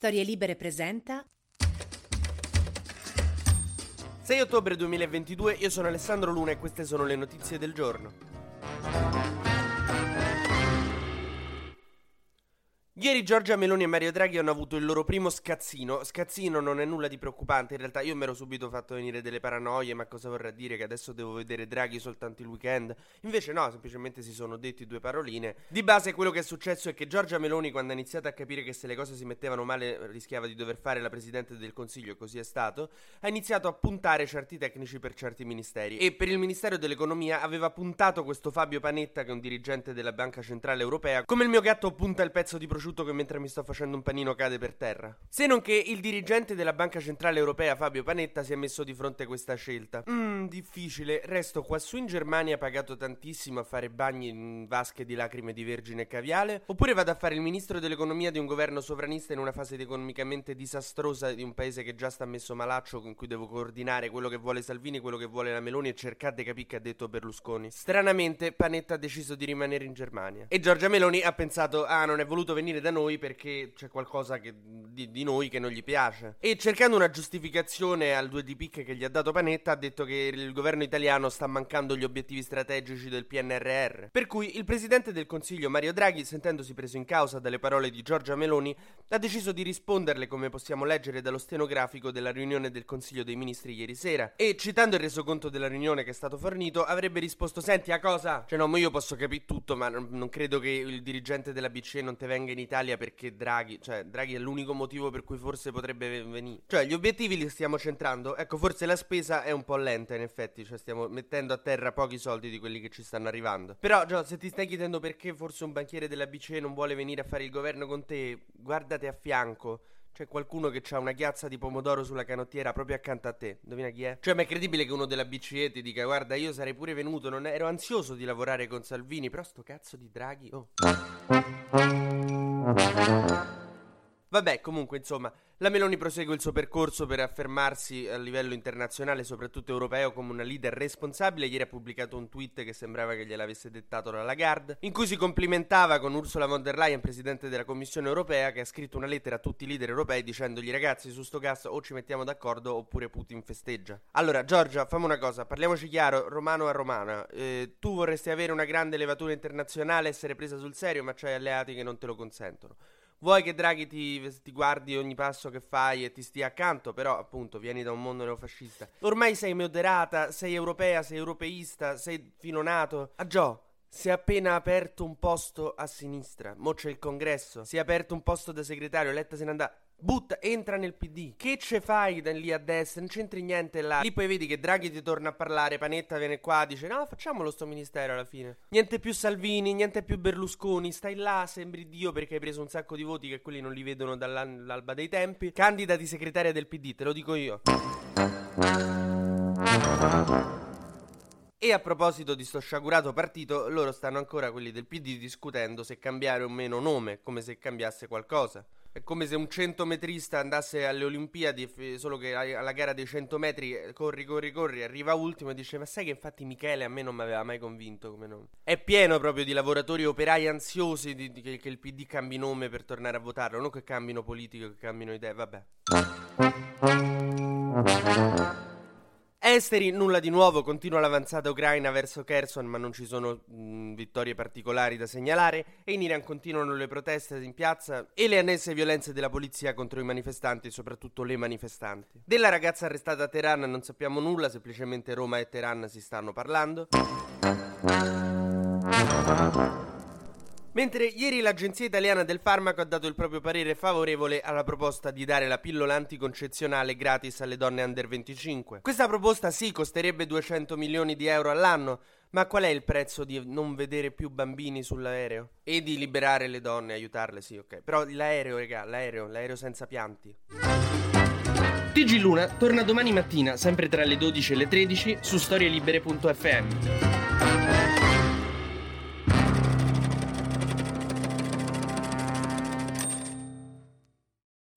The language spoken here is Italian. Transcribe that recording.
Storie Libere presenta 6 ottobre 2022, io sono Alessandro Luna e queste sono le notizie del giorno. Ieri Giorgia Meloni e Mario Draghi hanno avuto il loro primo scazzino. Scazzino non è nulla di preoccupante, in realtà io mi ero subito fatto venire delle paranoie, ma cosa vorrà dire che adesso devo vedere Draghi soltanto il weekend? Invece no, semplicemente si sono detti due paroline. Di base quello che è successo è che Giorgia Meloni quando ha iniziato a capire che se le cose si mettevano male rischiava di dover fare la Presidente del Consiglio, così è stato, ha iniziato a puntare certi tecnici per certi ministeri. E per il Ministero dell'Economia aveva puntato questo Fabio Panetta, che è un dirigente della Banca Centrale Europea, come il mio gatto punta il pezzo di prosciutto prosciutto che mentre mi sto facendo un panino cade per terra. Se non che il dirigente della Banca Centrale Europea Fabio Panetta si è messo di fronte a questa scelta. Mmm, difficile. Resto quassù in Germania pagato tantissimo a fare bagni in vasche di lacrime di vergine e caviale? Oppure vado a fare il ministro dell'economia di un governo sovranista in una fase economicamente disastrosa di un paese che già sta messo malaccio in cui devo coordinare quello che vuole Salvini, quello che vuole la Meloni e cercare di capire che ha detto Berlusconi. Stranamente Panetta ha deciso di rimanere in Germania. E Giorgia Meloni ha pensato, ah non è voluto venire da noi perché c'è qualcosa che, di, di, noi che non gli piace. E cercando una giustificazione al 2 di pic che gli ha dato Panetta, ha detto che il governo italiano sta mancando gli obiettivi strategici del PNRR. Per cui il presidente del Consiglio Mario Draghi, sentendosi preso in causa dalle parole di Giorgia Meloni, ha deciso di risponderle come possiamo leggere dallo stenografico della riunione del Consiglio dei Ministri ieri sera. E citando il resoconto della riunione che è stato fornito, avrebbe risposto: Senti, a cosa? Cioè, no, ma io posso capire tutto, ma non, credo che il dirigente della BCE non te venga in Italia perché Draghi, cioè Draghi è l'unico motivo per cui forse potrebbe venire. Cioè gli obiettivi li stiamo centrando. Ecco, forse la spesa è un po' lenta in effetti, cioè stiamo mettendo a terra pochi soldi di quelli che ci stanno arrivando. Però Gio, se ti stai chiedendo perché forse un banchiere della BCE non vuole venire a fare il governo con te, guardate a fianco. C'è qualcuno che ha una ghiazza di pomodoro sulla canottiera proprio accanto a te. Indovina chi è? Cioè, ma è credibile che uno della BCE ti dica: Guarda, io sarei pure venuto, non ero ansioso di lavorare con Salvini, però sto cazzo di Draghi. Oh. Vabbè, comunque, insomma, la Meloni prosegue il suo percorso per affermarsi a livello internazionale, soprattutto europeo, come una leader responsabile. Ieri ha pubblicato un tweet che sembrava che gliel'avesse dettato la Lagarde, in cui si complimentava con Ursula von der Leyen, presidente della Commissione europea, che ha scritto una lettera a tutti i leader europei dicendogli ragazzi su sto gas o ci mettiamo d'accordo oppure Putin festeggia. Allora, Giorgia, fammi una cosa, parliamoci chiaro, romano a romana. Eh, tu vorresti avere una grande levatura internazionale, essere presa sul serio, ma c'hai alleati che non te lo consentono. Vuoi che Draghi ti, ti, guardi ogni passo che fai e ti stia accanto, però appunto vieni da un mondo neofascista. Ormai sei moderata, sei europea, sei europeista, sei fino nato. A ah, Gio, si è appena aperto un posto a sinistra. Mo c'è il congresso. Si è aperto un posto da segretario. Letta se ne andà. Butta, entra nel PD. Che ce fai da lì a destra? Non c'entri niente là. Lì poi vedi che Draghi ti torna a parlare. Panetta viene qua, dice: No, facciamolo sto ministero alla fine. Niente più Salvini, niente più Berlusconi. Stai là, sembri Dio perché hai preso un sacco di voti che quelli non li vedono dall'alba dei tempi. Candidati segretaria del PD, te lo dico io. E a proposito di sto sciagurato partito, loro stanno ancora quelli del PD discutendo se cambiare o meno nome, come se cambiasse qualcosa. È come se un centometrista andasse alle Olimpiadi, solo che alla gara dei 100 metri eh, corri, corri, corri, arriva ultimo e dice: Ma sai che infatti Michele a me non mi aveva mai convinto come nome. È pieno proprio di lavoratori operai ansiosi di, di, che, che il PD cambi nome per tornare a votarlo, non che cambino politico, che cambino idee, vabbè. Esteri, nulla di nuovo, continua l'avanzata ucraina verso Kherson, ma non ci sono mh, vittorie particolari da segnalare. E in Iran continuano le proteste in piazza e le annesse violenze della polizia contro i manifestanti, soprattutto le manifestanti. Della ragazza arrestata a Teheran non sappiamo nulla, semplicemente Roma e Teheran si stanno parlando. Mentre ieri l'Agenzia Italiana del Farmaco ha dato il proprio parere favorevole alla proposta di dare la pillola anticoncezionale gratis alle donne under 25. Questa proposta sì costerebbe 200 milioni di euro all'anno, ma qual è il prezzo di non vedere più bambini sull'aereo? E di liberare le donne, aiutarle, sì, ok. Però l'aereo, regà, l'aereo, l'aereo senza pianti. TG Luna torna domani mattina, sempre tra le 12 e le 13, su storielibere.fm.